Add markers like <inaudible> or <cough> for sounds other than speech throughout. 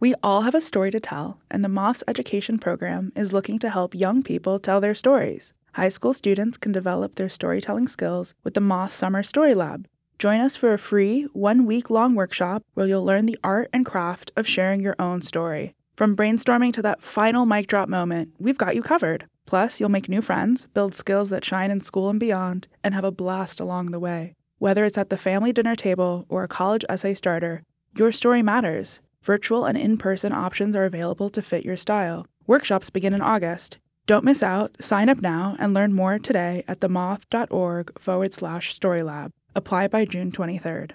We all have a story to tell, and the Moth's education program is looking to help young people tell their stories. High school students can develop their storytelling skills with the Moth Summer Story Lab. Join us for a free, one week long workshop where you'll learn the art and craft of sharing your own story. From brainstorming to that final mic drop moment, we've got you covered. Plus, you'll make new friends, build skills that shine in school and beyond, and have a blast along the way. Whether it's at the family dinner table or a college essay starter, your story matters. Virtual and in person options are available to fit your style. Workshops begin in August. Don't miss out. Sign up now and learn more today at themoth.org forward slash storylab. Apply by June 23rd.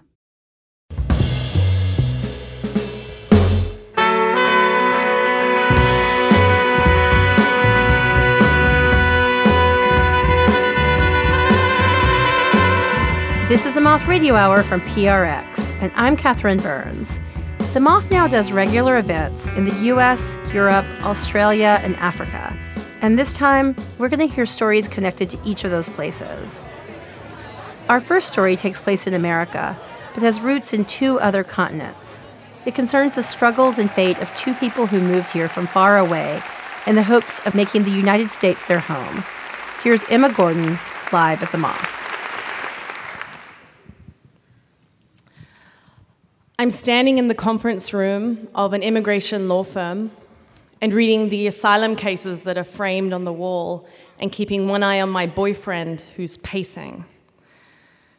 This is the Moth Radio Hour from PRX, and I'm Catherine Burns. The Moth now does regular events in the US, Europe, Australia, and Africa. And this time, we're going to hear stories connected to each of those places. Our first story takes place in America, but has roots in two other continents. It concerns the struggles and fate of two people who moved here from far away in the hopes of making the United States their home. Here's Emma Gordon live at the Moth. I'm standing in the conference room of an immigration law firm and reading the asylum cases that are framed on the wall and keeping one eye on my boyfriend who's pacing.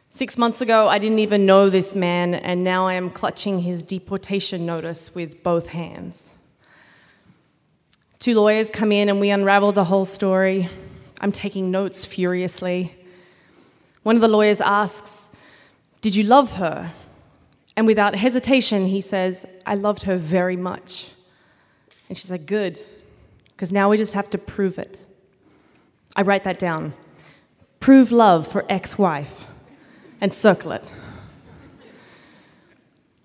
Six months ago, I didn't even know this man, and now I am clutching his deportation notice with both hands. Two lawyers come in and we unravel the whole story. I'm taking notes furiously. One of the lawyers asks, Did you love her? And without hesitation, he says, I loved her very much. And she's like, Good, because now we just have to prove it. I write that down. Prove love for ex wife and circle it.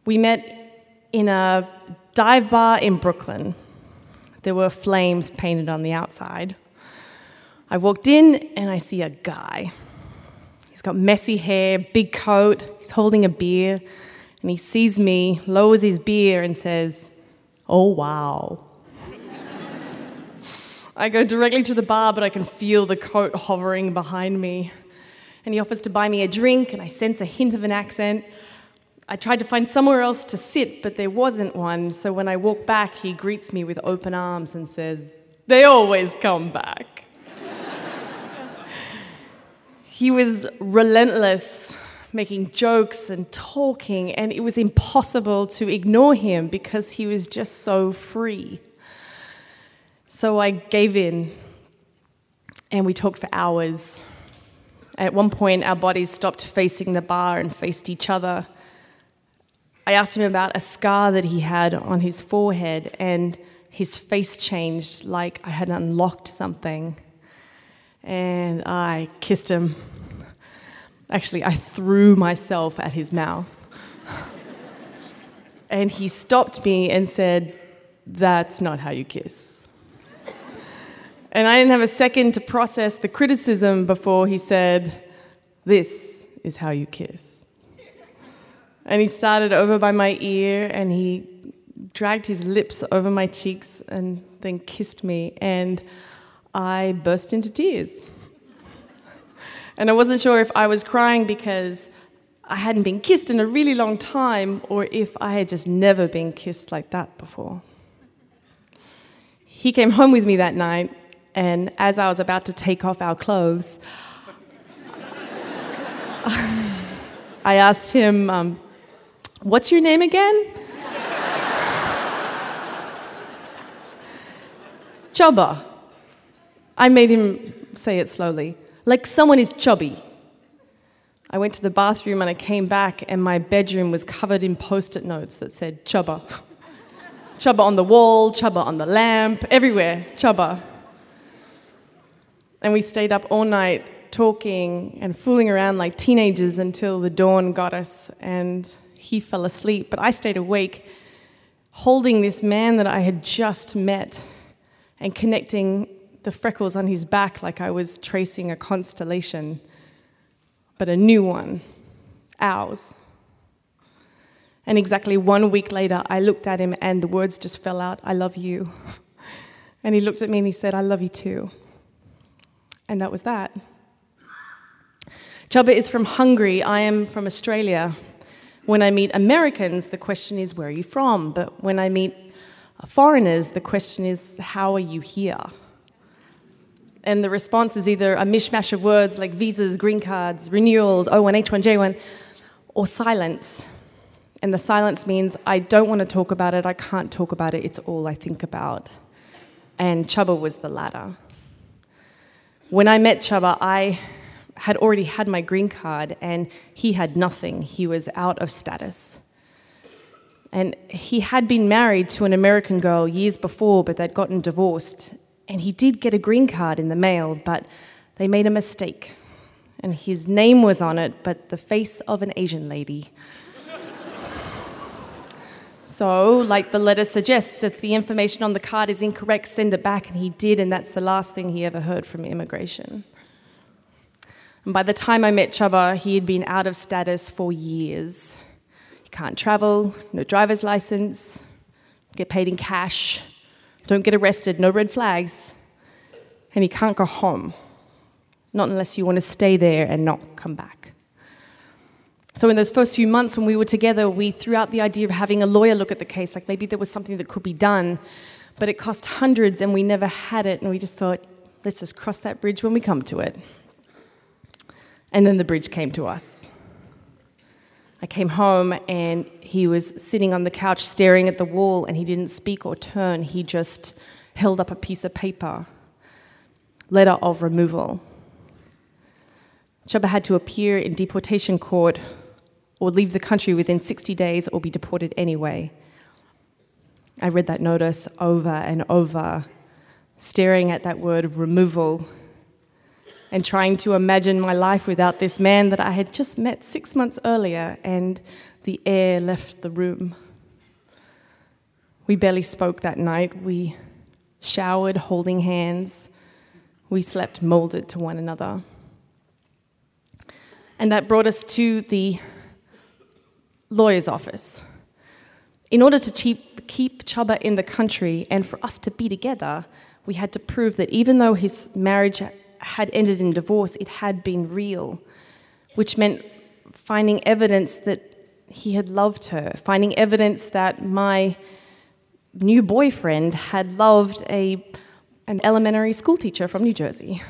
We met in a dive bar in Brooklyn. There were flames painted on the outside. I walked in and I see a guy. He's got messy hair, big coat, he's holding a beer and he sees me, lowers his beer, and says, Oh, wow. <laughs> I go directly to the bar, but I can feel the coat hovering behind me. And he offers to buy me a drink, and I sense a hint of an accent. I tried to find somewhere else to sit, but there wasn't one. So when I walk back, he greets me with open arms and says, They always come back. <laughs> he was relentless making jokes and talking, and it was impossible to ignore him because he was just so free. So I gave in, and we talked for hours. At one point, our bodies stopped facing the bar and faced each other. I asked him about a scar that he had on his forehead, and his face changed like I had unlocked something. And I kissed him Actually, I threw myself at his mouth. and he stopped me and said, That's not how you kiss. And I didn't have a second to process the criticism before he said, This is how you kiss. And he started over by my ear and he dragged his lips over my cheeks and then kissed me. And I burst into tears. And I wasn't sure if I was crying because I hadn't been kissed in a really long time or if I had just never been kissed like that before. He came home with me that night, and as I was about to take off our clothes, <laughs> I asked him, um, What's your name again? <laughs> Chubba. I made him say it slowly like someone is chubby. I went to the bathroom and I came back, and my bedroom was covered in post it notes that said chubba. <laughs> Chubba on the wall, Chubba on the lamp, everywhere, Chubba. And we stayed up all night talking and fooling around like teenagers until the dawn got us and he fell asleep. But I stayed awake holding this man that I had just met and connecting the freckles on his back like I was tracing a constellation, but a new one, ours. And exactly one week later, I looked at him and the words just fell out I love you. <laughs> And he looked at me and he said, I love you too. And that was that. Chubba is from Hungary. I am from Australia. When I meet Americans, the question is, where are you from? But when I meet foreigners, the question is, how are you here? And the response is either a mishmash of words like visas, green cards, renewals, O1, H1, J1, or silence. And the silence means I don't want to talk about it, I can't talk about it, it's all I think about. And Chubba was the latter. When I met Chubba, I had already had my green card and he had nothing. He was out of status. And he had been married to an American girl years before, but they'd gotten divorced. And he did get a green card in the mail, but they made a mistake. And his name was on it, but the face of an Asian lady. So, like the letter suggests, if the information on the card is incorrect, send it back. And he did, and that's the last thing he ever heard from immigration. And by the time I met Chubba, he had been out of status for years. He can't travel, no driver's license, get paid in cash, don't get arrested, no red flags, and he can't go home. Not unless you want to stay there and not come back. So, in those first few months when we were together, we threw out the idea of having a lawyer look at the case, like maybe there was something that could be done, but it cost hundreds and we never had it, and we just thought, let's just cross that bridge when we come to it. And then the bridge came to us. I came home and he was sitting on the couch staring at the wall and he didn't speak or turn. He just held up a piece of paper letter of removal. Chuba had to appear in deportation court or leave the country within 60 days or be deported anyway. I read that notice over and over, staring at that word removal and trying to imagine my life without this man that I had just met six months earlier, and the air left the room. We barely spoke that night. We showered holding hands. We slept molded to one another. And that brought us to the lawyer's office. In order to keep, keep Chubba in the country and for us to be together, we had to prove that even though his marriage had ended in divorce, it had been real, which meant finding evidence that he had loved her, finding evidence that my new boyfriend had loved a, an elementary school teacher from New Jersey.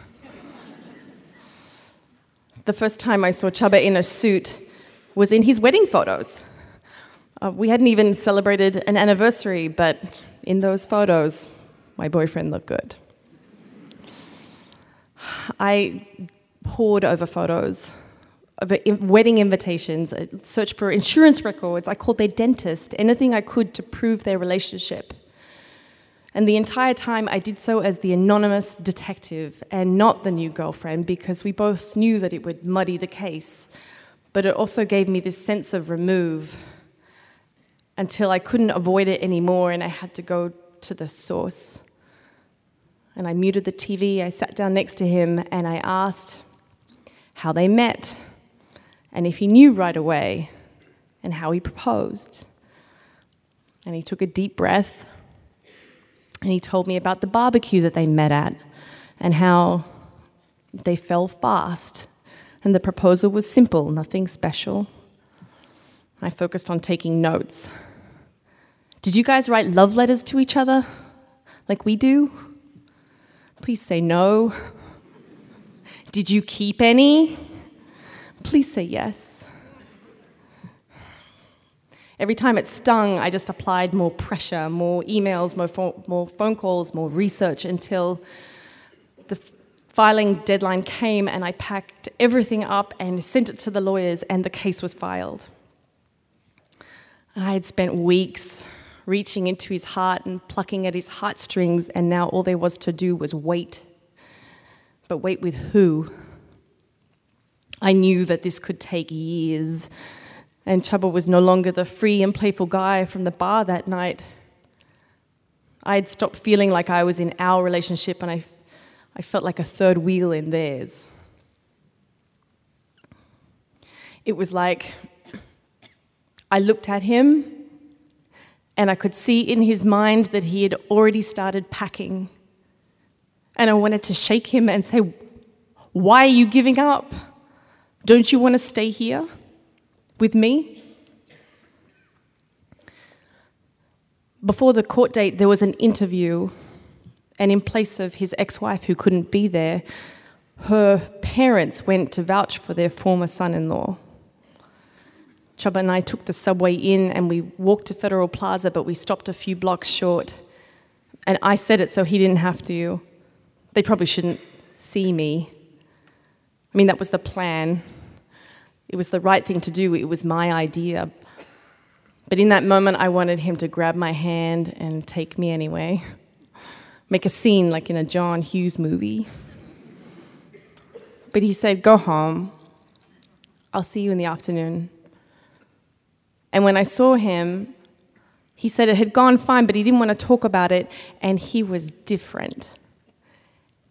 the first time I saw Chuba in a suit, was in his wedding photos. Uh, we hadn't even celebrated an anniversary, but in those photos, my boyfriend looked good. I pored over photos of wedding invitations, I searched for insurance records, I called their dentist, anything I could to prove their relationship. And the entire time I did so as the anonymous detective and not the new girlfriend because we both knew that it would muddy the case but it also gave me this sense of remove until I couldn't avoid it anymore and I had to go to the source. And I muted the TV, I sat down next to him, and I asked how they met and if he knew right away and how he proposed. And he took a deep breath and he told me about the barbecue that they met at and how they fell fast and the proposal was simple, nothing special. I focused on taking notes. Did you guys write love letters to each other like we do? Please say no. Did you keep any? Please say yes. Every time it stung, I just applied more pressure, more emails, more, fo- more phone calls, more research until the filing deadline came and I packed everything up and sent it to the lawyers, and the case was filed. I had spent weeks reaching into his heart and plucking at his heartstrings, and now all there was to do was wait. But wait with who? I knew that this could take years, and Chubba was no longer the free and playful guy from the bar that night. I had stopped feeling like I was in our relationship, and I, I felt like a third wheel in theirs. It was like I looked at him and I could see in his mind that he had already started packing. And I wanted to shake him and say, Why are you giving up? Don't you want to stay here with me? Before the court date, there was an interview, and in place of his ex wife who couldn't be there, her parents went to vouch for their former son in law. Chubba and I took the subway in and we walked to Federal Plaza, but we stopped a few blocks short. And I said it so he didn't have to. They probably shouldn't see me. I mean, that was the plan. It was the right thing to do, it was my idea. But in that moment, I wanted him to grab my hand and take me anyway. Make a scene like in a John Hughes movie. But he said, Go home. I'll see you in the afternoon. And when I saw him, he said it had gone fine, but he didn't want to talk about it, and he was different.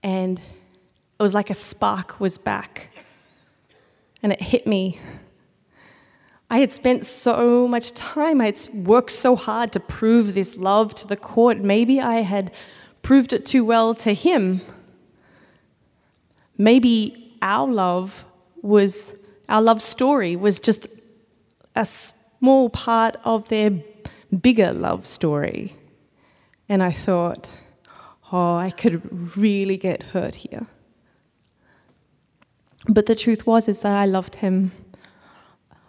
And it was like a spark was back. And it hit me. I had spent so much time, I had worked so hard to prove this love to the court. Maybe I had proved it too well to him. Maybe our love was, our love story was just a small part of their bigger love story. And I thought, oh, I could really get hurt here. But the truth was is that I loved him.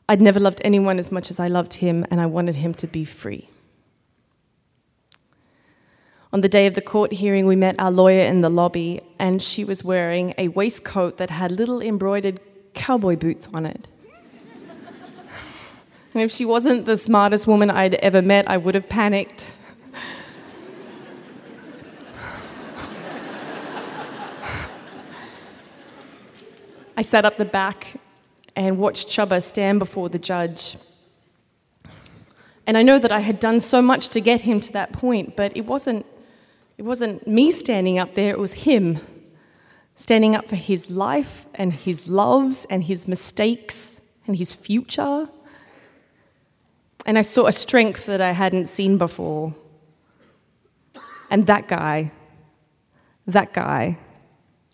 I'd never loved anyone as much as I loved him, and I wanted him to be free. On the day of the court hearing, we met our lawyer in the lobby, and she was wearing a waistcoat that had little embroidered cowboy boots on it. And if she wasn't the smartest woman I'd ever met, I would have panicked. I sat up the back and watched Chubba stand before the judge. And I know that I had done so much to get him to that point, but it wasn't, it wasn't me standing up there, it was him standing up for his life and his loves and his mistakes and his future and I saw a strength that I hadn't seen before. And that guy, that guy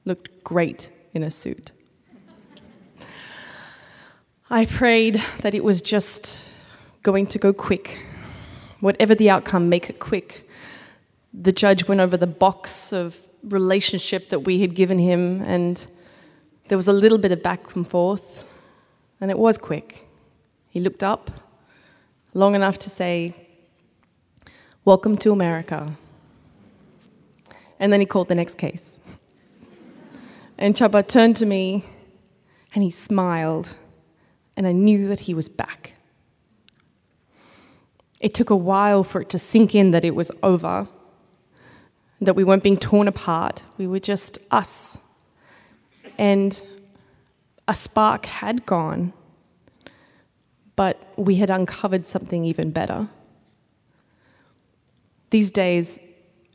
looked great in a suit. I prayed that it was just going to go quick. Whatever the outcome, make it quick. The judge went over the box of relationship that we had given him, and there was a little bit of back and forth, and it was quick. He looked up long enough to say, Welcome to America. And then he called the next case. And Chubba turned to me and he smiled, and I knew that he was back. It took a while for it to sink in that it was over, that we weren't being torn apart, we were just us. And a spark had gone but we had uncovered something even better. These days,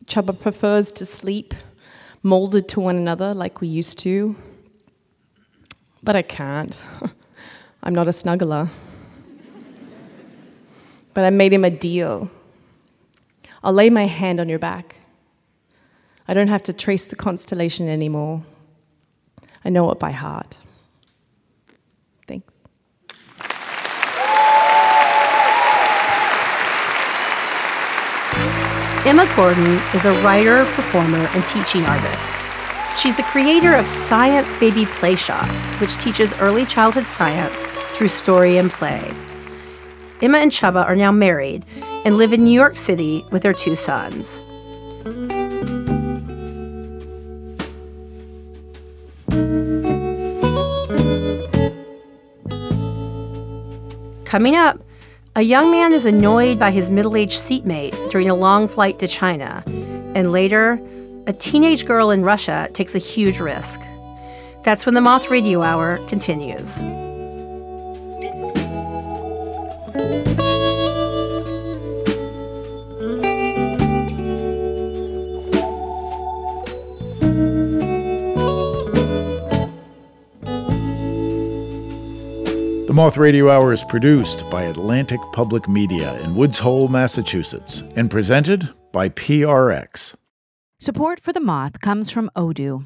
Chubba prefers to sleep molded to one another like we used to. But I can't. <laughs> I'm not a snuggler. <laughs> but I made him a deal. I'll lay my hand on your back. I don't have to trace the constellation anymore. I know it by heart. Emma Gordon is a writer, performer, and teaching artist. She's the creator of Science Baby Play Shops, which teaches early childhood science through story and play. Emma and Chuba are now married and live in New York City with their two sons. Coming up, A young man is annoyed by his middle aged seatmate during a long flight to China, and later, a teenage girl in Russia takes a huge risk. That's when the Moth Radio Hour continues. Moth Radio Hour is produced by Atlantic Public Media in Woods Hole, Massachusetts, and presented by PRX. Support for the Moth comes from Odoo.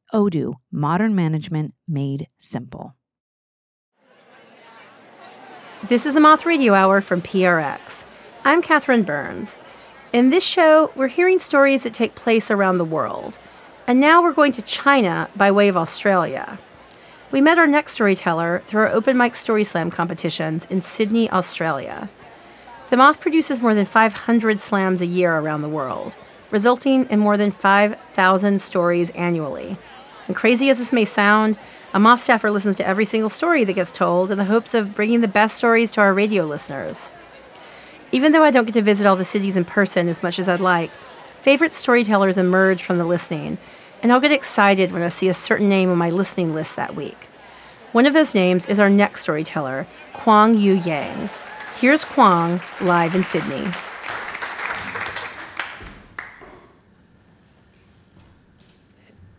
Odoo, modern management made simple. This is the Moth Radio Hour from PRX. I'm Catherine Burns. In this show, we're hearing stories that take place around the world. And now we're going to China by way of Australia. We met our next storyteller through our open mic story slam competitions in Sydney, Australia. The Moth produces more than 500 slams a year around the world, resulting in more than 5,000 stories annually. And crazy as this may sound, a Moth staffer listens to every single story that gets told in the hopes of bringing the best stories to our radio listeners. Even though I don't get to visit all the cities in person as much as I'd like, favorite storytellers emerge from the listening, and I'll get excited when I see a certain name on my listening list that week. One of those names is our next storyteller, Kwong Yue Yang. Here's Kwang live in Sydney.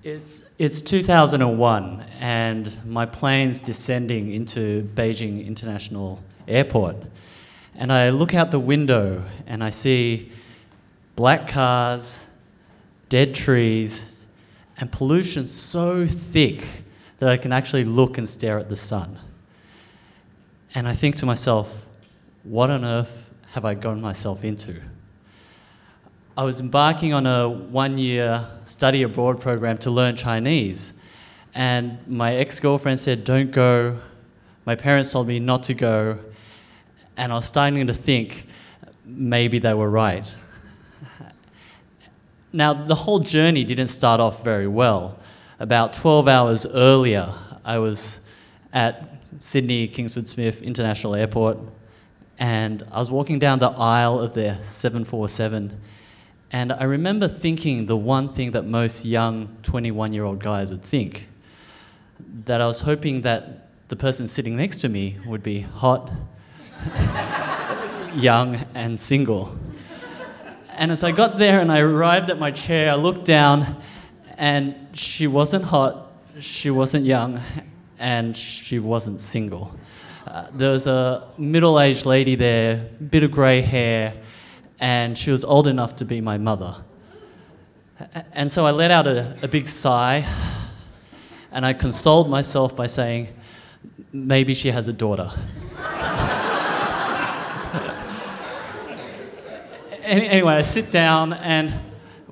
It's, it's 2001, and my plane's descending into Beijing International Airport. And I look out the window and I see black cars, dead trees, and pollution so thick that I can actually look and stare at the sun. And I think to myself, what on earth have I gotten myself into? I was embarking on a one year study abroad program to learn Chinese. And my ex girlfriend said, Don't go. My parents told me not to go. And I was starting to think maybe they were right. <laughs> Now, the whole journey didn't start off very well. About 12 hours earlier, I was at Sydney Kingsford Smith International Airport, and I was walking down the aisle of their 747 and I remember thinking the one thing that most young 21 year old guys would think that I was hoping that the person sitting next to me would be hot, <laughs> young, and single. And as I got there and I arrived at my chair, I looked down and she wasn't hot, she wasn't young, and she wasn't single. Uh, there was a middle aged lady there, bit of grey hair, and she was old enough to be my mother. And so I let out a, a big sigh and I consoled myself by saying, maybe she has a daughter. <laughs> anyway, I sit down and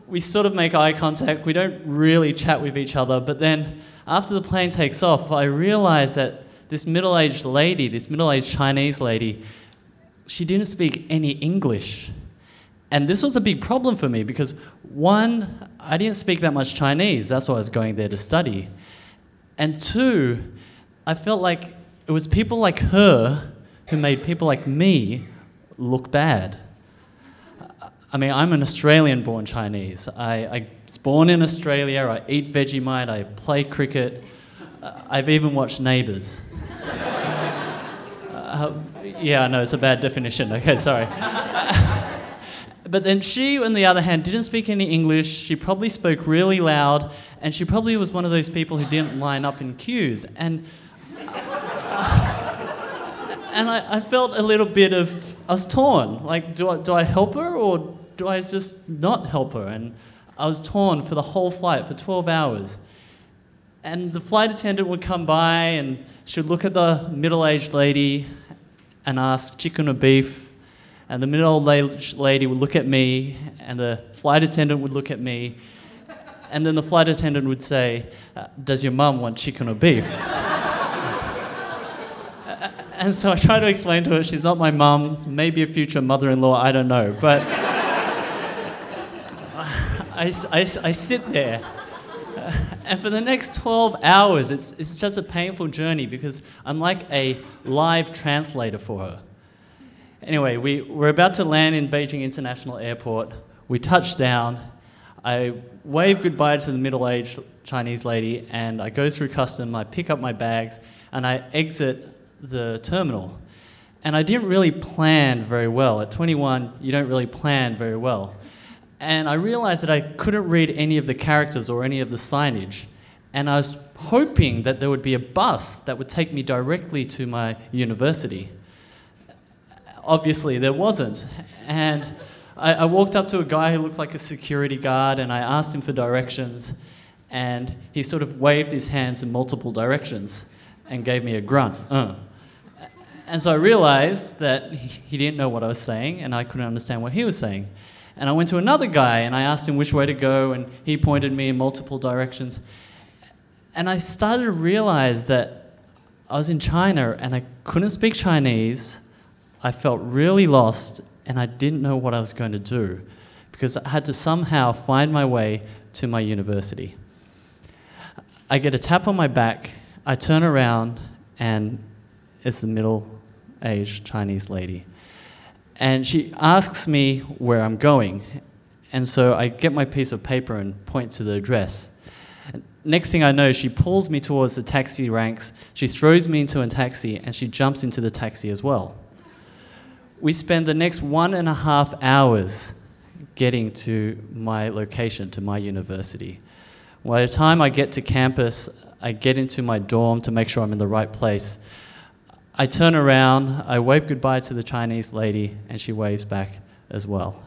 we sort of make eye contact. We don't really chat with each other, but then after the plane takes off, I realize that this middle aged lady, this middle aged Chinese lady, she didn't speak any English. And this was a big problem for me because, one, I didn't speak that much Chinese. That's why I was going there to study. And two, I felt like it was people like her who made people like me look bad. I mean, I'm an Australian born Chinese. I, I was born in Australia, I eat Vegemite, I play cricket, uh, I've even watched Neighbours. <laughs> uh, yeah, no, it's a bad definition. Okay, sorry. <laughs> But then she, on the other hand, didn't speak any English. She probably spoke really loud, and she probably was one of those people who didn't line up in queues. And uh, and I, I, felt a little bit of I was torn. Like, do I do I help her or do I just not help her? And I was torn for the whole flight for 12 hours. And the flight attendant would come by and she'd look at the middle-aged lady and ask chicken or beef And the middle aged lady would look at me, and the flight attendant would look at me, and then the flight attendant would say, uh, Does your mum want chicken or beef? <laughs> and so I try to explain to her she's not my mum, maybe a future mother in law, I don't know. But <laughs> I, I, I sit there. and for the next 12 hours, it's, it's just a painful journey because I'm like a live translator for her. Anyway, we, we're about to land in Beijing International Airport. We touch down. I wave goodbye to the middle aged Chinese lady and I go through custom. I pick up my bags and I exit the terminal. And I didn't really plan very well. At 21, you don't really plan very well. And I realized that I couldn't read any of the characters or any of the signage. And I was hoping that there would be a bus that would take me directly to my university obviously there wasn't. And I, I, walked up to a guy who looked like a security guard and I asked him for directions. And he sort of waved his hands in multiple directions and gave me a grunt. Uh. And so I realized that he didn't know what I was saying and I couldn't understand what he was saying. And I went to another guy and I asked him which way to go, and he pointed me in multiple directions. And I started to realize that I was in China and I couldn't speak Chinese I felt really lost and I didn't know what I was going to do because I had to somehow find my way to my university. I get a tap on my back, I turn around, and it's a middle aged Chinese lady. And she asks me where I'm going. And so I get my piece of paper and point to the address. Next thing I know, she pulls me towards the taxi ranks, she throws me into a taxi, and she jumps into the taxi as well we spend the next one and a half hours getting to my location, to my university. By the time I get to campus, I get into my dorm to make sure I'm in the right place. I turn around, I wave goodbye to the Chinese lady, and she waves back as well.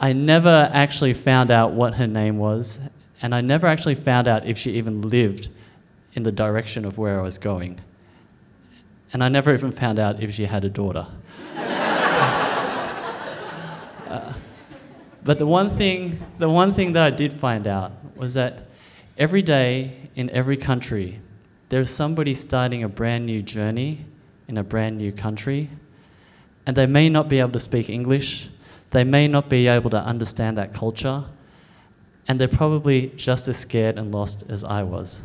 I never actually found out what her name was, and I never actually found out if she even lived in the direction of where I was going and I never even found out if she had a daughter. uh, but the one thing, the one thing that I did find out was that every day in every country, there's somebody starting a brand new journey in a brand new country, and they may not be able to speak English, they may not be able to understand that culture, and they're probably just as scared and lost as I was.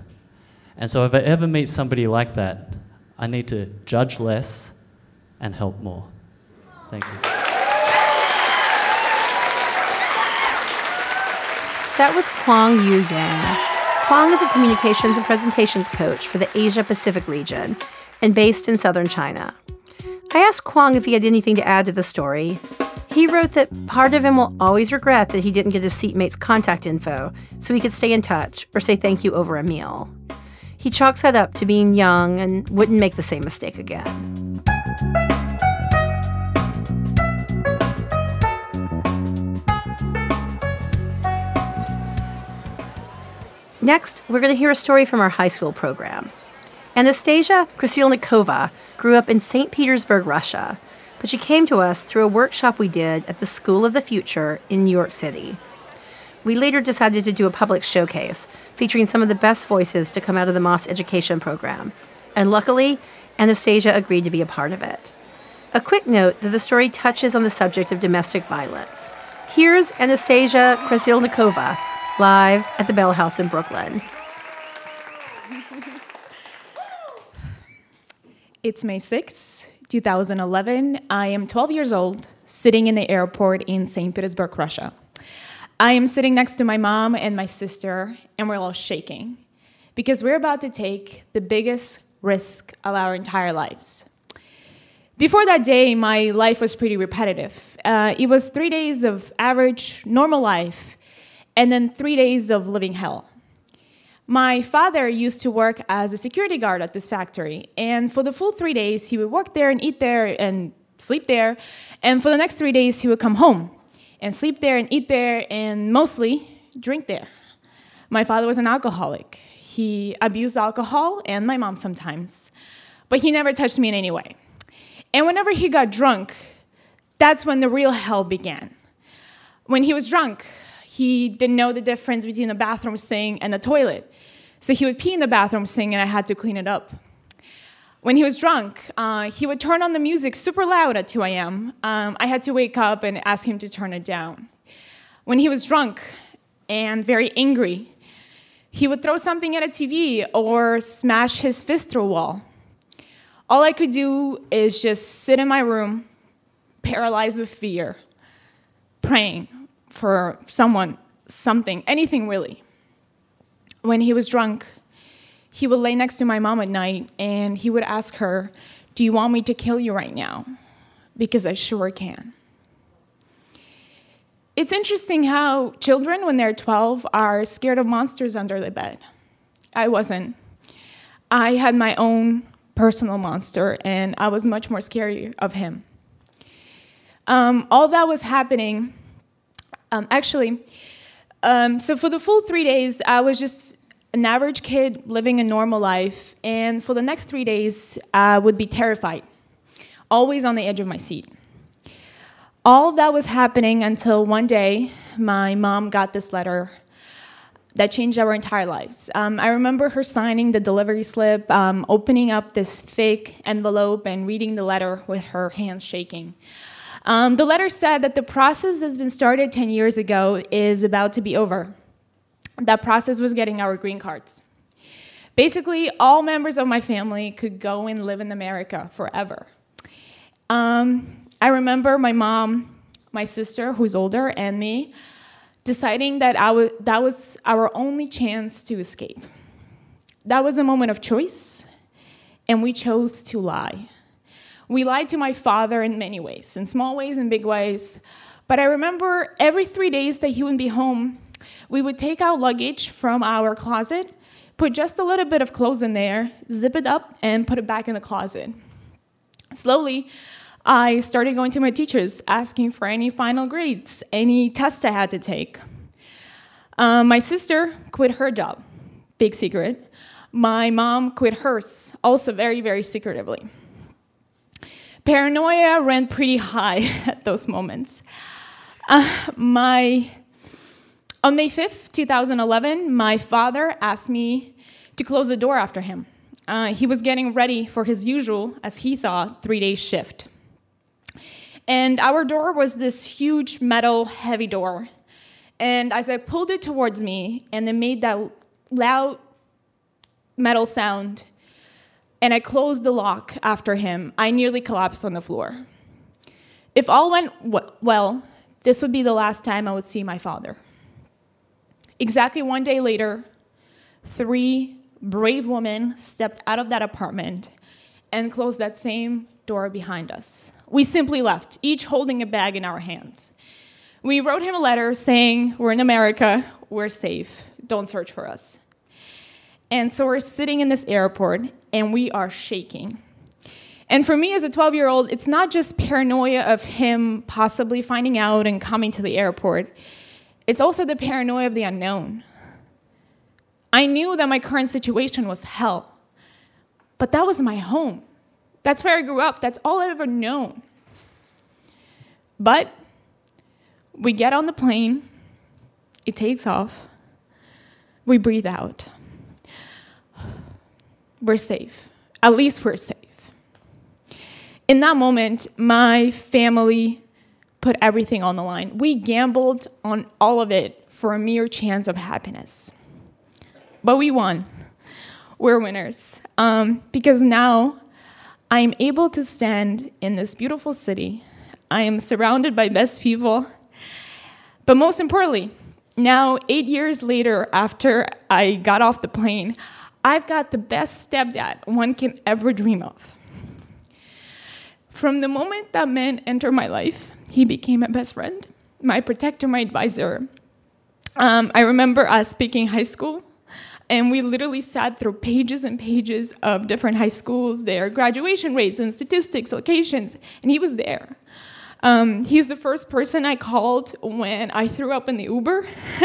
And so, if I ever meet somebody like that, I need to judge less and help more. Thank you. That was Kwong Yue Yang. Kwong is a communications and presentations coach for the Asia Pacific region and based in southern China. I asked Kwang if he had anything to add to the story. He wrote that part of him will always regret that he didn't get his seatmate's contact info so he could stay in touch or say thank you over a meal. He chalks that up to being young and wouldn't make the same mistake again. Next, we're going to hear a story from our high school program. Anastasia Krasilnikova grew up in St. Petersburg, Russia, but she came to us through a workshop we did at the School of the Future in New York City. We later decided to do a public showcase featuring some of the best voices to come out of the Moth education program. And luckily, Anastasia agreed to be a part of it. A quick note that the story touches on the subject of domestic violence. Here's Anastasia Krasilnikova live at the Bell House in Brooklyn. <laughs> It's May 6, 2011. I am 12 years old, sitting in the airport in St. Petersburg, Russia. I am sitting next to my mom and my sister, and we're all shaking because we're about to take the biggest risk of our entire lives. Before that day, my life was pretty repetitive. Uh, it was three days of average, normal life, and then three days of living hell. My father used to work as a security guard at this factory, and for the full three days, he would work there and eat there and sleep there, and for the next three days, he would come home and sleep there and eat there and mostly drink there. My father was an alcoholic. He abused alcohol and my mom sometimes, but he never touched me in any way. And whenever he got drunk, That's when the real hell began. When he was drunk, he didn't know the difference between the bathroom sink and the toilet. So he would pee in the bathroom sink and I had to clean it up. When he was drunk, uh, he would turn on the music super loud at 2 a.m. Um, I had to wake up and ask him to turn it down. When he was drunk and very angry, he would throw something at a TV or smash his fist through a wall. All I could do is just sit in my room, paralyzed with fear, praying for someone, something, anything really. When he was drunk, he would lay next to my mom at night and he would ask her, Do you want me to kill you right now? Because I sure can. It's interesting how children, when they're 12, are scared of monsters under the bed. I wasn't. I had my own personal monster, and I was much more scary of him. Um, all that was happening, um, actually, um, so for the full three days, I was just an average kid living a normal life, and for the next three days, I would be terrified, always on the edge of my seat. All that was happening until one day my mom got this letter that changed our entire lives. Um, I remember her signing the delivery slip, um, opening up this thick envelope, and reading the letter with her hands shaking. Um, the letter said that the process that's been started 10 years ago is about to be over that process was getting our green cards. Basically, all members of my family could go and live in America forever. Um, I remember my mom, my sister, who's older, and me deciding that that was our only chance to escape. That was a moment of choice, and we chose to lie. We lied to my father in many ways, in small ways and big ways. But I remember every three days that he wouldn't be home, we would take our luggage from our closet, put just a little bit of clothes in there, zip it up, and put it back in the closet. Slowly, I started going to my teachers asking for any final grades, any tests I had to take. Um, my sister quit her job, big secret. My mom quit hers, also very, very secretively. Paranoia ran pretty high <laughs> at those moments. Uh, my on May 5th, 2011, my father asked me to close the door after him. Uh, he was getting ready for his usual, as he thought, three day shift. And our door was this huge metal heavy door. And as I pulled it towards me and it made that loud metal sound, and I closed the lock after him, I nearly collapsed on the floor. If all went well, this would be the last time I would see my father. Exactly one day later, three brave women stepped out of that apartment and closed that same door behind us. We simply left, each holding a bag in our hands. We wrote him a letter saying, We're in America, we're safe, don't search for us. And so we're sitting in this airport and we are shaking. And for me as a 12 year old, it's not just paranoia of him possibly finding out and coming to the airport. It's also the paranoia of the unknown. I knew that my current situation was hell, but that was my home. That's where I grew up. That's all I've ever known. But we get on the plane, it takes off, we breathe out. We're safe. At least we're safe. In that moment, my family put everything on the line. We gambled on all of it for a mere chance of happiness. But we won. We're winners. Um, because now I am able to stand in this beautiful city. I am surrounded by best people. But most importantly, now, eight years later, after I got off the plane, I've got the best stepdad one can ever dream of. From the moment that man entered my life, he became my best friend, my protector, my advisor. Um, I remember us speaking high school, and we literally sat through pages and pages of different high schools, their graduation rates and statistics, locations, and he was there. Um, he's the first person I called when I threw up in the Uber. <laughs>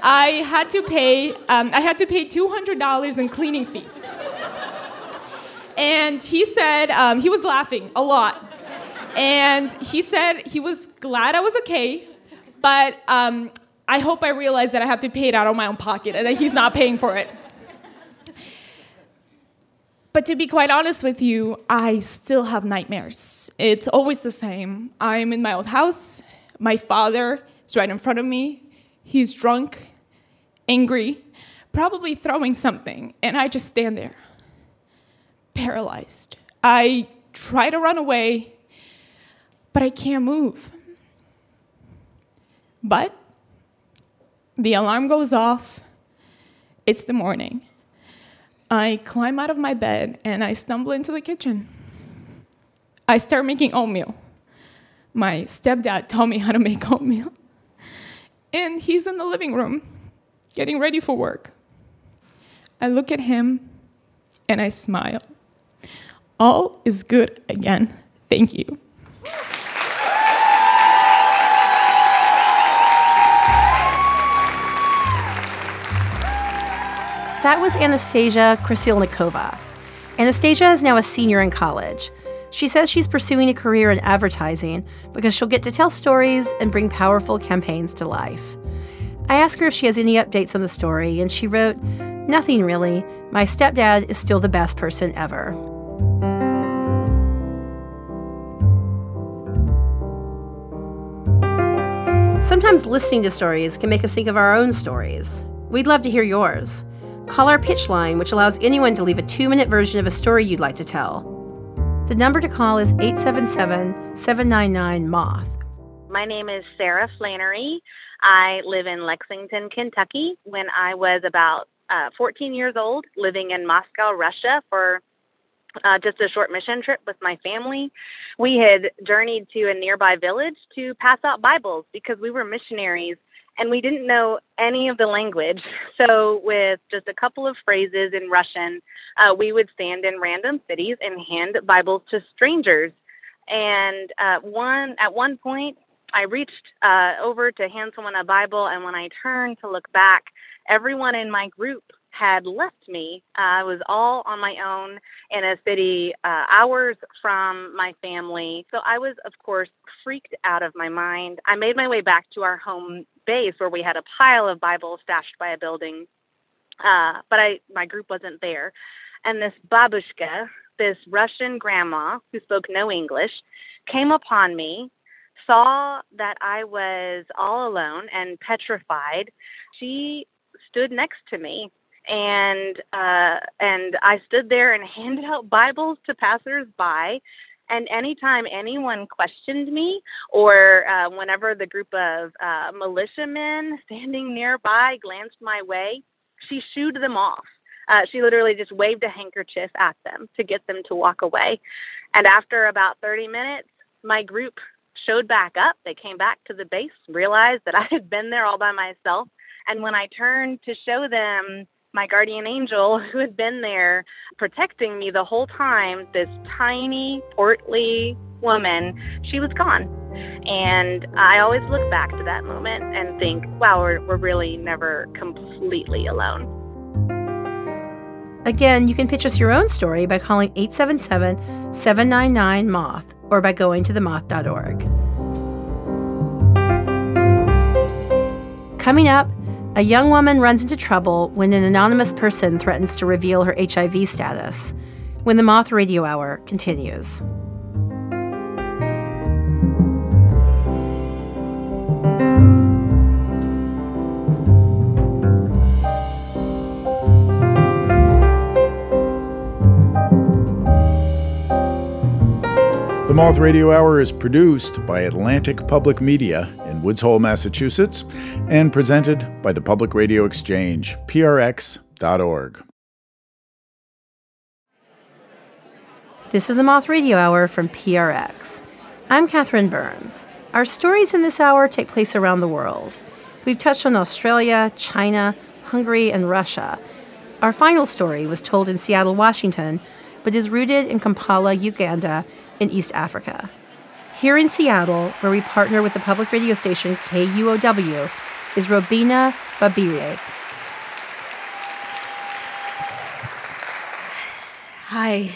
I had to pay. Um, I had to pay two hundred dollars in cleaning fees, and he said um, he was laughing a lot. And he said he was glad I was okay, but um, I hope I realize that I have to pay it out of my own pocket and that he's not paying for it. But to be quite honest with you, I still have nightmares. It's always the same. I'm in my old house, my father is right in front of me, he's drunk, angry, probably throwing something, and I just stand there, paralyzed. I try to run away, but I can't move. But the alarm goes off. It's the morning. I climb out of my bed and I stumble into the kitchen. I start making oatmeal. My stepdad taught me how to make <laughs> oatmeal. And he's in the living room getting ready for work. I look at him and I smile. All is good again. Thank you. That was Anastasia Krasilnikova. Anastasia is now a senior in college. She says she's pursuing a career in advertising because she'll get to tell stories and bring powerful campaigns to life. I asked her if she has any updates on the story, and she wrote, Nothing really. My stepdad is still the best person ever. Sometimes listening to stories can make us think of our own stories. We'd love to hear yours. Call our pitch line, which allows anyone to leave a two minute version of a story you'd like to tell. The number to call is 877 799 Moth. My name is Sarah Flannery. I live in Lexington, Kentucky. When I was about uh, 14 years old, living in Moscow, Russia for uh, just a short mission trip with my family. We had journeyed to a nearby village to pass out Bibles because we were missionaries and we didn't know any of the language. <laughs> So, with just a couple of phrases in Russian, uh, we would stand in random cities and hand Bibles to strangers. And uh, one at one point, I reached uh, over to hand someone a Bible, and when I turned to look back, everyone in my group had left me. I was all on my own in a city uh, hours from my family. So I was, of course, freaked out of my mind. I made my way back to our home base where we had a pile of Bibles stashed by a building. Uh, but I, my group wasn't there. And this babushka, this Russian grandma who spoke no English, came upon me, saw that I was all alone and petrified. She stood next to me and uh and I stood there and <laughs> handed out Bibles to passersby and anytime anyone questioned me, or uh, whenever the group of uh, militiamen standing nearby glanced my way, she shooed them off. Uh, she literally just waved a handkerchief at them to get them to walk away. And after about 30 minutes, my group showed back up. They came back to the base, realized that I had been there all by myself. And when I turned to show them my guardian angel <laughs> who had been there protecting me the whole time, this tiny, portly woman, she was gone. And I always look back to that moment and think, wow, we're, we're really never completely alone. Again, you can pitch us your own story by calling 877 799 Moth or by going to themoth.org. Coming up, a young woman runs into trouble when an anonymous person threatens to reveal her HIV status. When the Moth Radio Hour continues. The Moth Radio Hour is produced by Atlantic Public Media Woods Hole, Massachusetts, and presented by the Public Radio Exchange, prx.org. This is the Moth Radio Hour from PRX. I'm Catherine Burns. Our stories in this hour take place around the world. We've touched on Australia, China, Hungary, and Russia. Our final story was told in Seattle, Washington, but is rooted in Kampala, Uganda, in East Africa. Here in Seattle, where we partner with the public radio station KUOW, is Robinah Babirye. Hi.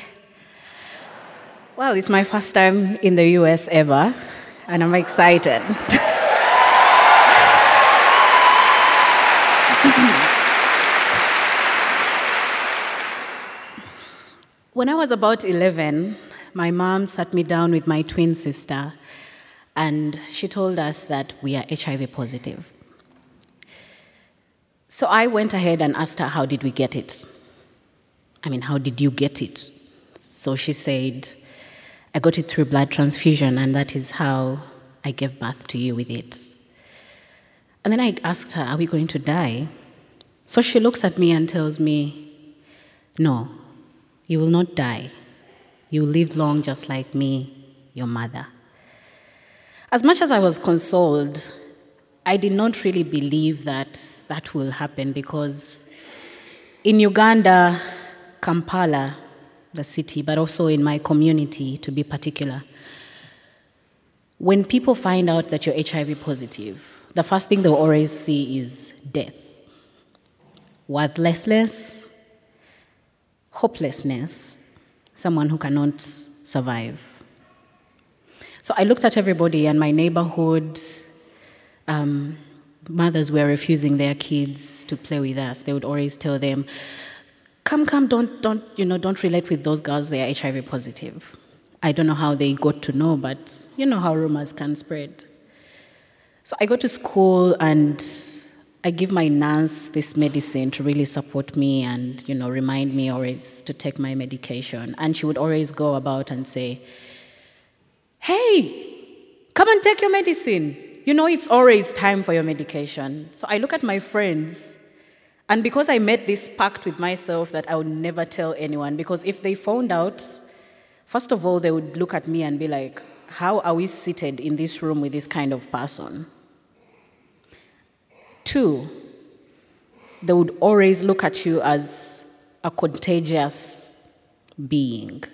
Well, it's my first time in the US ever, and I'm excited. <laughs> when I was about 11, my mom sat me down with my twin sister, and she told us that we are HIV positive. So I went ahead and asked her, How did we get it? I mean, how did you get it? So she said, I got it through blood transfusion, and that is how I gave birth to you with it. And then I asked her, Are we going to die? So she looks at me and tells me, No, you will not die. You will live long just like me, your mother. As much as I was consoled, I did not really believe that that will happen because in Uganda, Kampala, the city, but also in my community to be particular. When people find out that you're HIV positive, the first thing they'll always see is death, worthlessness, hopelessness, someone who cannot survive. So I looked at everybody and my neighborhood. Um, mothers were refusing their kids to play with us. They would always tell them, come, come, don't, don't, you know, don't relate with those girls, they are HIV positive. I don't know how they got to know, but you know how rumors can spread. So I go to school and I give my nurse this medicine to really support me and, you know, remind me always to take my medication. And she would always go about and say, Hey, come and take your medicine. You know, it's always time for your medication. So I look at my friends and because I made this pact with myself that I would never tell anyone, because if they found out, first of all, they would look at me and be like, How are we seated in this room with this kind of person? Two, they would always look at you as a contagious being.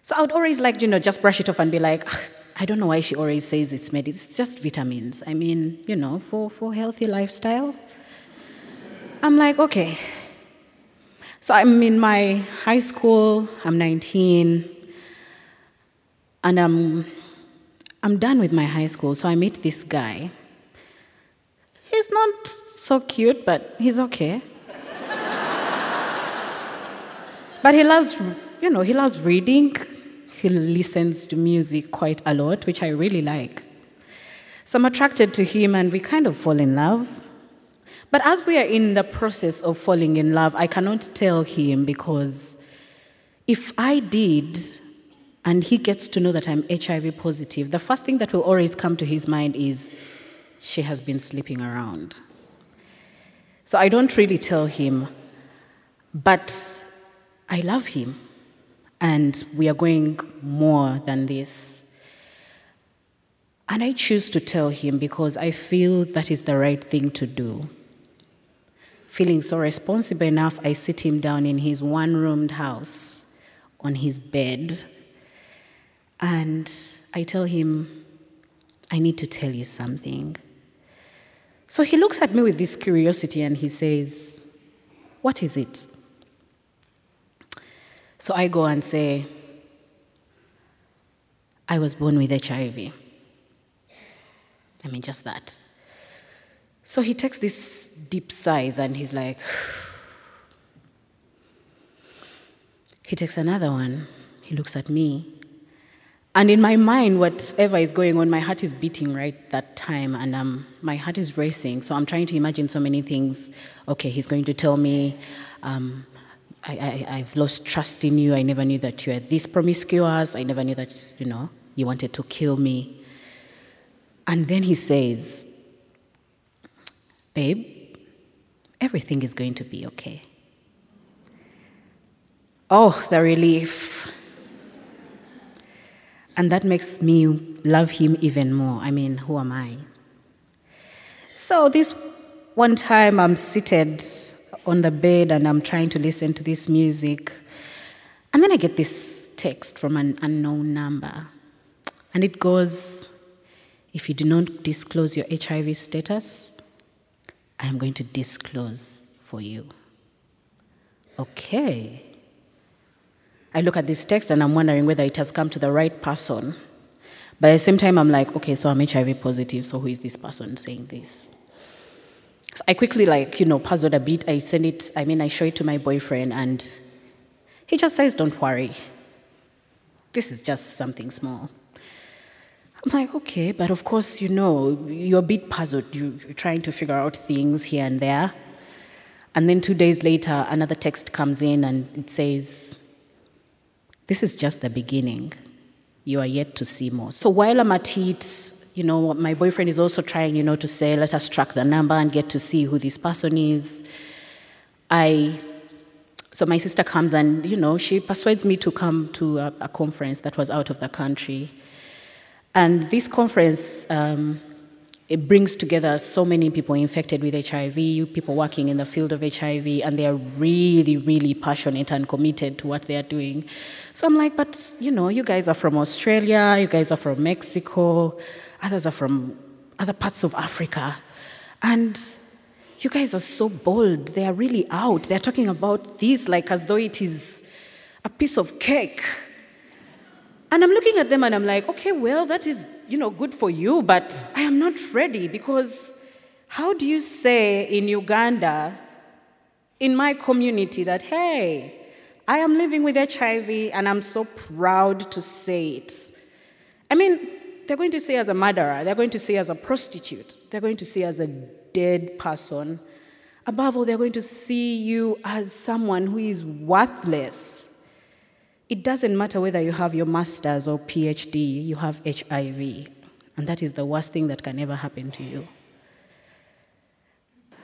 So I would always like, you know, just brush it off and be like, ah, I don't know why she always says it's medicine. It's just vitamins. I mean, you know, for, for healthy lifestyle. I'm like, okay. So I'm in my high school, I'm 19, and I'm, I'm done with my high school. So I meet this guy. He's not so cute, but he's okay. but he loves, you know, he loves reading. He listens to music quite a lot, which I really like. So I'm attracted to him, and we kind of fall in love. But as we are in the process of falling in love, I cannot tell him because if I did, and he gets to know that I'm HIV positive, the first thing that will always come to his mind is she has been sleeping around. So I don't really tell him, but I love him, and we are going more than this. And I choose to tell him because I feel that is the right thing to do. Feeling so responsible enough, I sit him down in his one roomed house on his bed and I tell him, I need to tell you something. So he looks at me with this curiosity and he says, What is it? So I go and say, I was born with HIV. I mean, just that. So he takes this deep sighs and he's like, <sighs> he takes another one. He looks at me. And in my mind, whatever is going on, my heart is beating right that time, and um, my heart is racing. So I'm trying to imagine so many things. Okay, he's going to tell me, um, I, I, I've lost trust in you. I never knew that you were this promiscuous. I never knew that, you know, you wanted to kill me. And then he says, Babe, everything is going to be okay. Oh, the relief. And that makes me love him even more. I mean, who am I? So, this one time I'm seated on the bed and I'm trying to listen to this music. And then I get this text from an unknown number. And it goes If you do not disclose your HIV status, I am going to disclose for you. Okay. I look at this text and I'm wondering whether it has come to the right person. But at the same time, I'm like, okay, so I'm HIV positive, so who is this person saying this? So I quickly, like, you know, puzzled a bit. I send it, I mean, I show it to my boyfriend, and he just says, don't worry. This is just something small. I'm like, okay, but of course, you know, you're a bit puzzled. You're trying to figure out things here and there. And then two days later, another text comes in and it says, This is just the beginning. You are yet to see more. So while I'm at it, you know, my boyfriend is also trying, you know, to say, Let us track the number and get to see who this person is. I so my sister comes and, you know, she persuades me to come to a, a conference that was out of the country. And this conference, um, it brings together so many people infected with HIV, people working in the field of HIV, and they are really, really passionate and committed to what they are doing. So I'm like, but you know, you guys are from Australia, you guys are from Mexico, others are from other parts of Africa. And you guys are so bold. They are really out. They're talking about this like as though it is a piece of cake. And I'm looking at them and I'm like, okay, well, that is, you know, good for you, but I am not ready because how do you say in Uganda, in my community, that, hey, I am living with HIV and I'm so proud to say it? I mean, they're going to say as a murderer, they're going to say as a prostitute, they're going to say as a dead person. Above all, they're going to see you as someone who is worthless. It doesn't matter whether you have your master's or PhD, you have HIV. And that is the worst thing that can ever happen to you.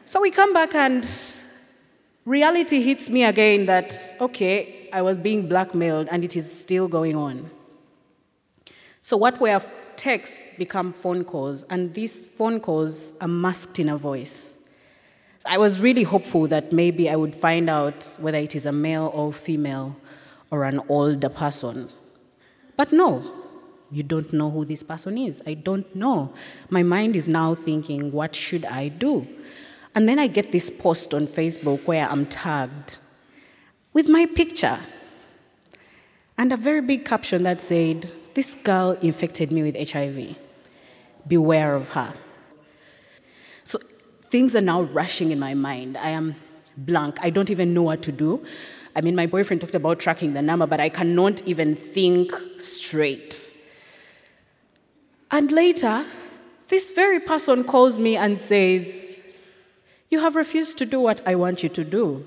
So we come back, and reality hits me again that, okay, I was being blackmailed and it is still going on. So what were texts become phone calls, and these phone calls are masked in a voice. I was really hopeful that maybe I would find out whether it is a male or female or an older person. But no, you don't know who this person is. I don't know. My mind is now thinking, what should I do? And then I get this post on Facebook where I'm tagged with my picture and a very big caption that said, This girl infected me with HIV. Beware of her. So things are now rushing in my mind. I am blank. I don't even know what to do. I mean, my boyfriend talked about tracking the number, but I cannot even think straight. And later, this very person calls me and says, You have refused to do what I want you to do.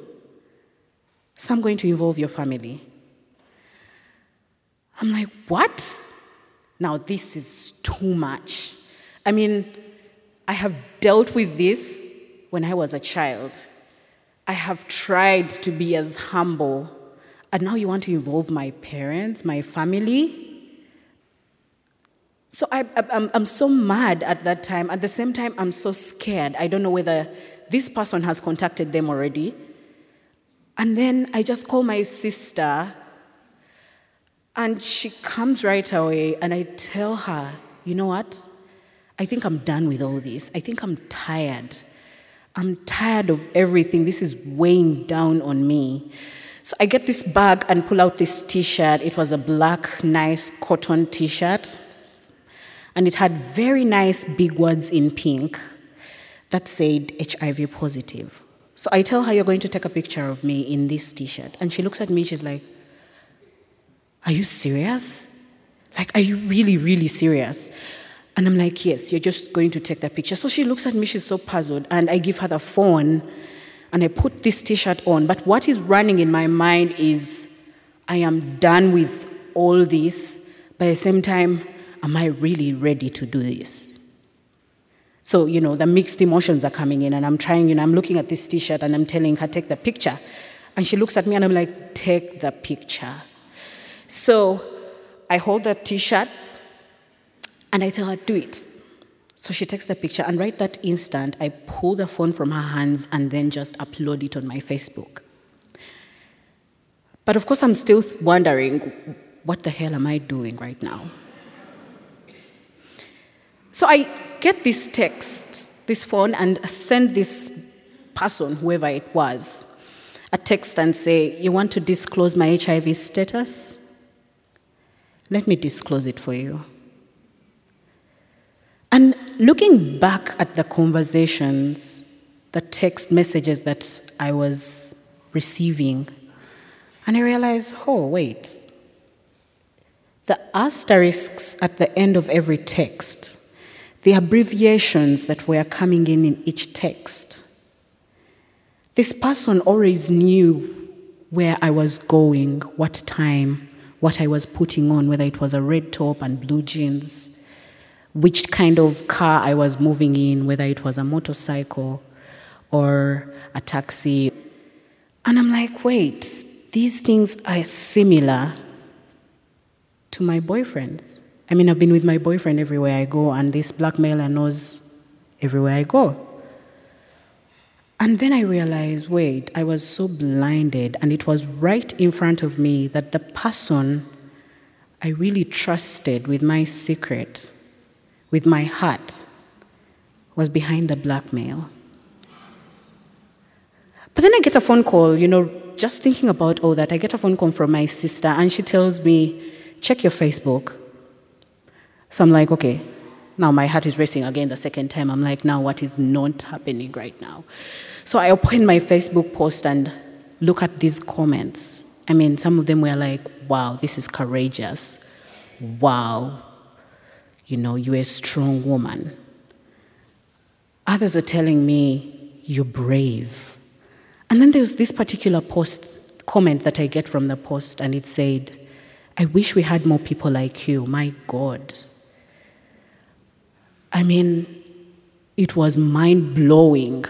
So I'm going to involve your family. I'm like, What? Now, this is too much. I mean, I have dealt with this when I was a child. I have tried to be as humble, and now you want to involve my parents, my family? So I, am I'm so mad at that time. At the same time, I'm so scared. I don't know whether this person has contacted them already. And then I just call my sister, and she comes right away, and I tell her, you know what? I think I'm done with all this. I think I'm tired. I'm tired of everything. This is weighing down on me. So I get this bag and pull out this t shirt. It was a black, nice cotton t shirt. And it had very nice big words in pink that said HIV positive. So I tell her, You're going to take a picture of me in this t shirt. And she looks at me, she's like, Are you serious? Like, are you really, really serious? And I'm like, yes, you're just going to take the picture. So she looks at me, she's so puzzled. And I give her the phone and I put this t shirt on. But what is running in my mind is I am done with all this. But at the same time, am I really ready to do this? So, you know, the mixed emotions are coming in, and I'm trying, you know, I'm looking at this t shirt and I'm telling her, take the picture. And she looks at me and I'm like, take the picture. So I hold the t shirt and I tell her, do it. So she takes the picture, and right that instant, I pull the phone from her hands and then just upload it on my Facebook. But of course, I'm still wondering, what the hell am I doing right now? So I get this text, this phone, and send this person, whoever it was. a text and say, You want to disclose my HIV status? Let me disclose it for you. And looking back at the conversations, the text messages that I was receiving, and I realized, oh, wait. The asterisks at the end of every text, the abbreviations that were coming in in each text, this person always knew where I was going, what time, what I was putting on, whether it was a red top and blue jeans, which kind of car I was moving in, whether it was a motorcycle or a taxi. And I'm like, wait, these things are similar to my boyfriend. I mean, I've been with my boyfriend everywhere I go, and this blackmailer knows everywhere I go. And then I realized wait, I was so blinded, and it was right in front of me that the person I really trusted with my secret, with my heart, was behind the blackmail. But then I get a phone call, you know, just thinking about all that, I get a phone call from my sister, and she tells me, check your Facebook. So I'm like, okay, now my heart is racing again the second time. I'm like, now what is not happening right now? So I open my Facebook post and look at these comments. I mean, some of them were like, wow, this is courageous. Wow, you know, you're a strong woman. Others are telling me, you're brave. And then there's this particular post comment that I get from the post, and it said, I wish we had more people like you. My God. I mean, it was mind blowing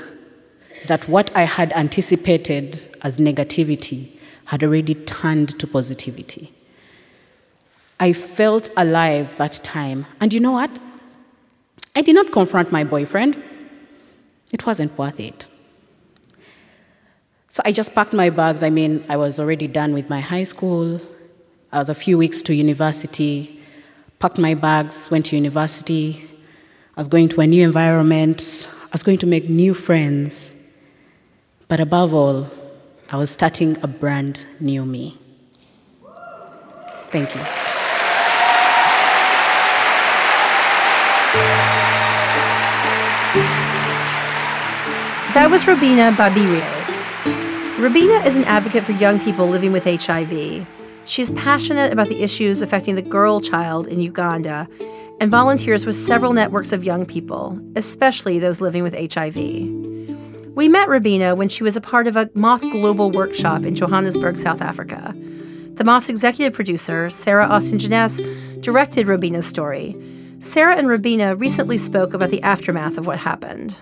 that what I had anticipated as negativity had already turned to positivity. I felt alive that time. And you know what? I did not confront my boyfriend. It wasn't worth it. So I just packed my bags. I mean, I was already done with my high school. I was a few weeks to university, packed my bags, went to university. I was going to a new environment. I was going to make new friends. But above all, I was starting a brand new me. Thank you. That was Robinah Babirye. Robinah is an advocate for young people living with HIV. She's passionate about the issues affecting the girl child in Uganda and volunteers with several networks of young people, especially those living with HIV. We met Robinah when she was a part of a Moth Global workshop in Johannesburg, South Africa. The Moth's executive producer, Sarah Austin Jenness, directed Robinah's story. Sarah and Robinah recently spoke about the aftermath of what happened.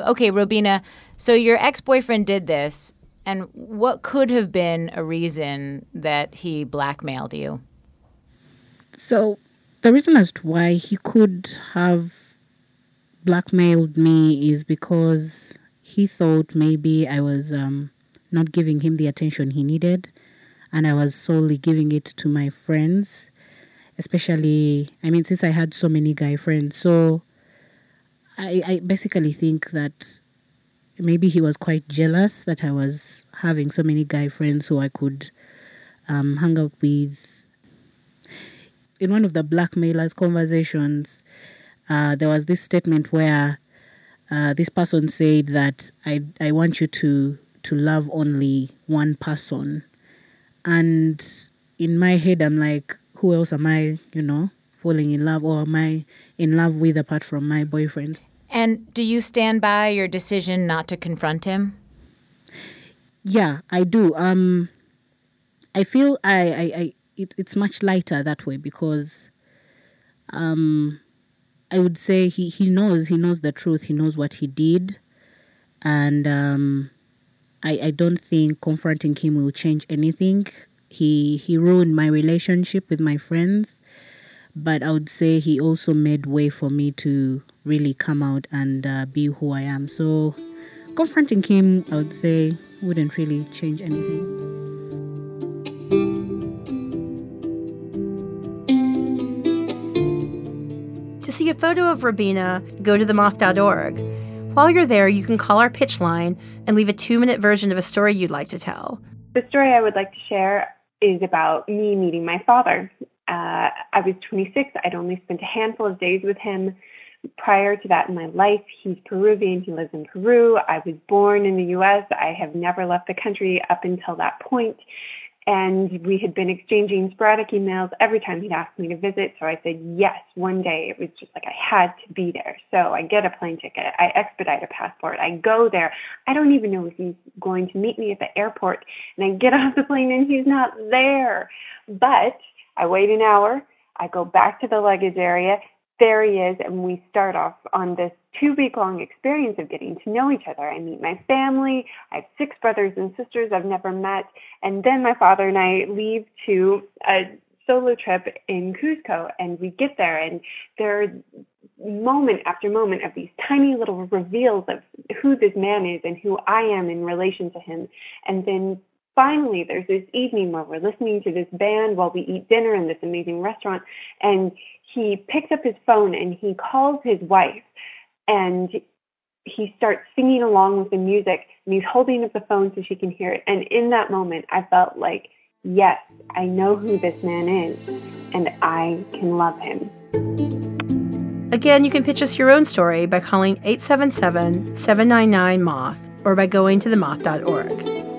Okay, Robinah, so your ex boyfriend did this, and what could have been a reason that he blackmailed you? So, the reason as to why he could have blackmailed me is because he thought maybe I was um, not giving him the attention he needed, and I was solely giving it to my friends, especially, I mean, since I had so many guy friends. So I, I basically think that maybe he was quite jealous that I was having so many guy friends who I could um, hang out with. In one of the blackmailers' conversations, uh, there was this statement where uh, this person said that I I want you to to love only one person, and in my head I'm like, who else am I? You know, falling in love, or am I in love with apart from my boyfriend? And do you stand by your decision not to confront him? Yeah, I do. Um, I feel I I, I it, it's much lighter that way because um I would say he, he knows he knows the truth. He knows what he did, and um, I I don't think confronting him will change anything. He he ruined my relationship with my friends, but I would say he also made way for me to really come out and uh, be who I am. So confronting him, I would say, wouldn't really change anything. To see a photo of Robinah, go to themoth.org. While you're there, you can call our pitch line and leave a two minute version of a story you'd like to tell. The story I would like to share is about me meeting my father. Uh, I was 26. I'd only spent a handful of days with him prior to that in my life. He's Peruvian. He lives in Peru. I was born in the U.S. I have never left the country up until that point. and we had been exchanging sporadic emails every time he'd ask me to visit. So I said yes. One day it was just like I had to be there. So I get a plane ticket. I expedite a passport. I go there. I don't even know if he's going to meet me at the airport. And I get <laughs> off the plane and he's not there. But I wait an hour. I go back to the luggage area there he is, and we start off on this two week long experience of getting to know each other. I meet my family. I have six brothers and sisters I've never met. And then my father and I leave to a solo trip in Cuzco, and we get there, and there are moment after moment of these tiny little reveals of who this man is and who I am in relation to him. And then finally, there's this evening where we're listening to this band while we eat dinner in this amazing restaurant, and he picks up his phone and he calls his wife and he starts singing along with the music and he's holding up the phone so she can hear it. And in that moment, I felt like, yes, I know who this man is and I can love him. Again, you can pitch us your own story by calling 877 799 Moth or by going to themoth.org.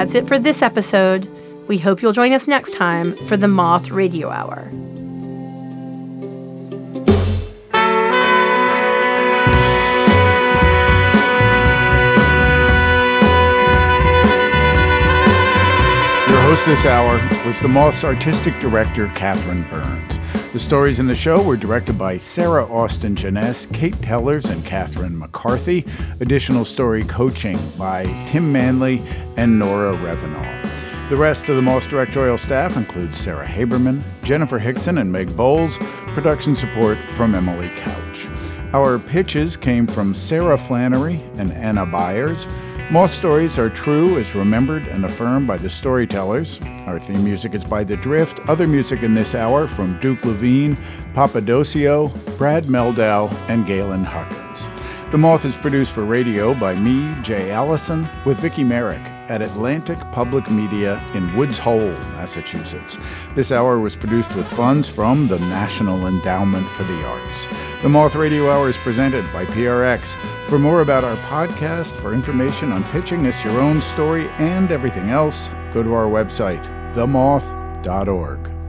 That's it for this episode. We hope you'll join us next time for the Moth Radio Hour. Your host this hour was the Moth's artistic director, Catherine Burns. The stories in the show were directed by Sarah Austin Jenness, Kate Tellers, and Catherine McCarthy. Additional story coaching by Tim Manley and Nora Revenall. The rest of the Moth's directorial staff includes Sarah Haberman, Jenifer Hixson, and Meg Bowles. Production support from Emily Couch. Our pitches came from Sarah Flannery and Anna Byers. Moth stories are true as remembered and affirmed by the storytellers. Our theme music is by The Drift. Other music in this hour from Duke Levine, Papadosio, Brad Mehldau, and Galen Huckins. The Moth is produced for radio by me, Jay Allison, with Vicki Merrick at Atlantic Public Media in Woods Hole, Massachusetts. This hour was produced with funds from the National Endowment for the Arts. The Moth Radio Hour is presented by PRX. For more about our podcast, for information on pitching us your own story and everything else, go to our website, themoth.org.